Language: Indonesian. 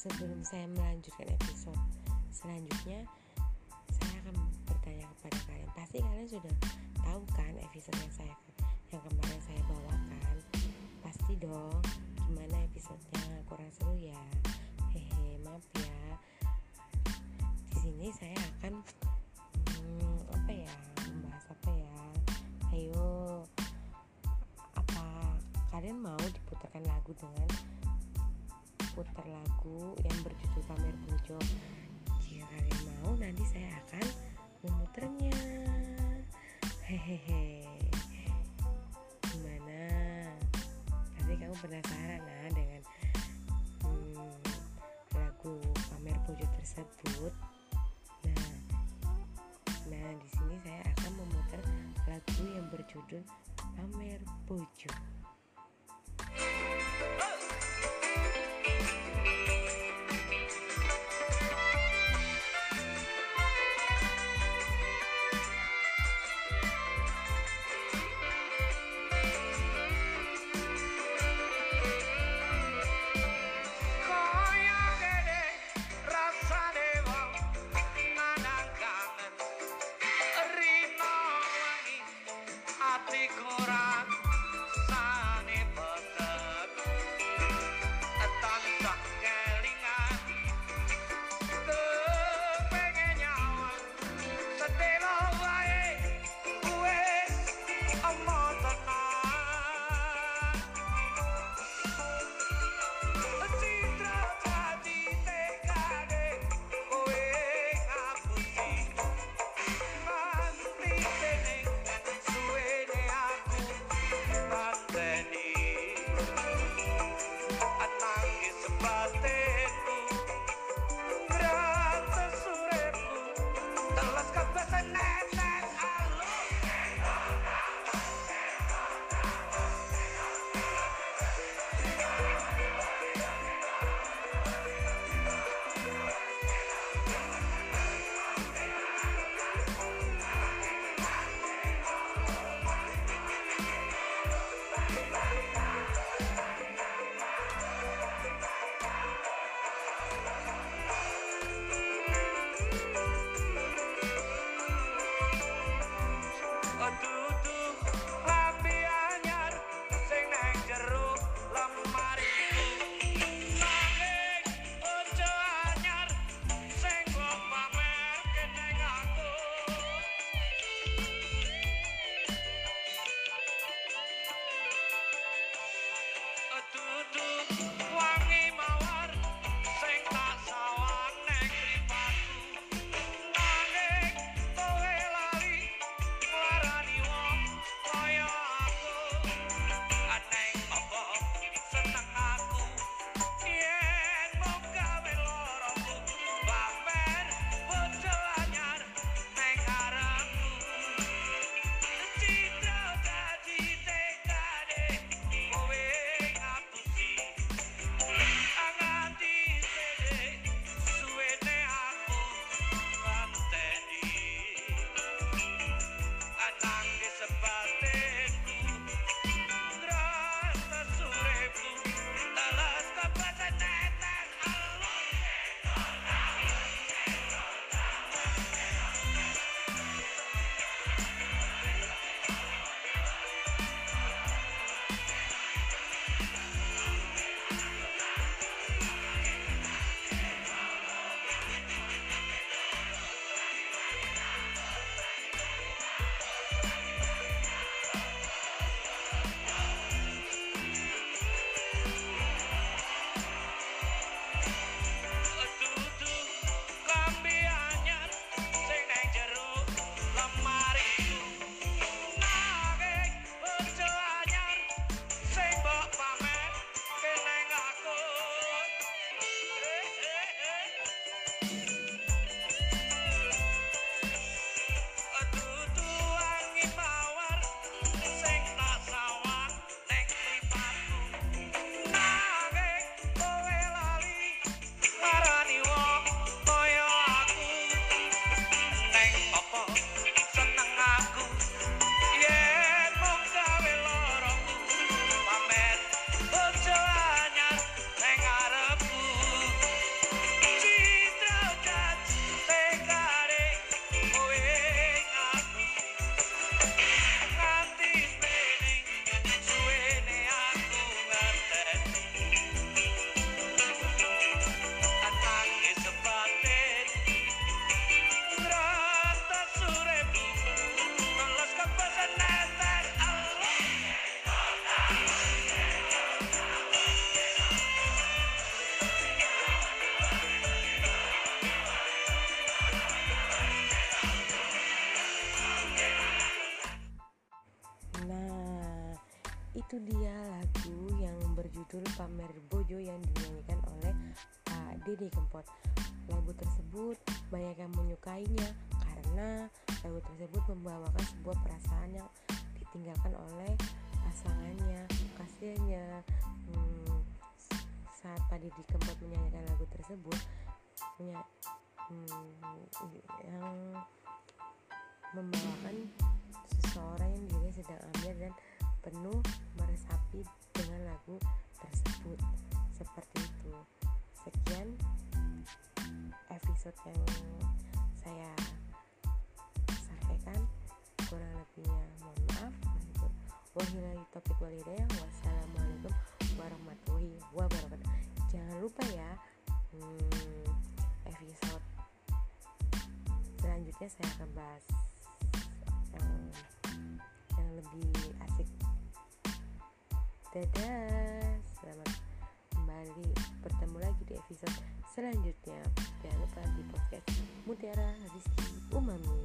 sebelum saya melanjutkan episode selanjutnya saya akan bertanya kepada kalian. Pasti kalian sudah tahu kan episode yang saya yang kemarin saya bawakan? Pasti dong gimana episodenya? Kurang seru ya? Hehe maaf ya. Di sini saya akan hmm, apa ya membahas apa ya? Ayo apa kalian mau diputarkan lagu dengan putar lagu yang berjudul pamer bojo jika kalian mau nanti saya akan memutarnya. Hehehe. Gimana? Pasti kamu penasaran nah dengan hmm, lagu pamer bojo tersebut? Nah nah di sini saya akan memutar lagu yang berjudul pamer bojo Kaya itu dia lagu yang berjudul Pamer Bojo yang dinyanyikan oleh Pak Dede Kempot. Lagu tersebut banyak yang menyukainya karena lagu tersebut membawakan sebuah perasaan yang ditinggalkan oleh pasangannya, kasihnya. Hmm, saat Pak Dede Kempot menyanyikan lagu tersebut, punya hmm, yang membawakan seseorang yang dirinya sedang ambil dan penuh meresapi dengan lagu tersebut. Seperti itu. Sekian episode yang saya sampaikan. Kurang lebihnya mohon maaf. Wabillahi topik walidayah wassalamualaikum warahmatullahi wabarakatuh. Jangan lupa ya hmm, episode selanjutnya saya akan bahas yang yang lebih asik dadah selamat kembali bertemu lagi di episode selanjutnya. Jangan lupa di podcast Mutiara Rizky Umami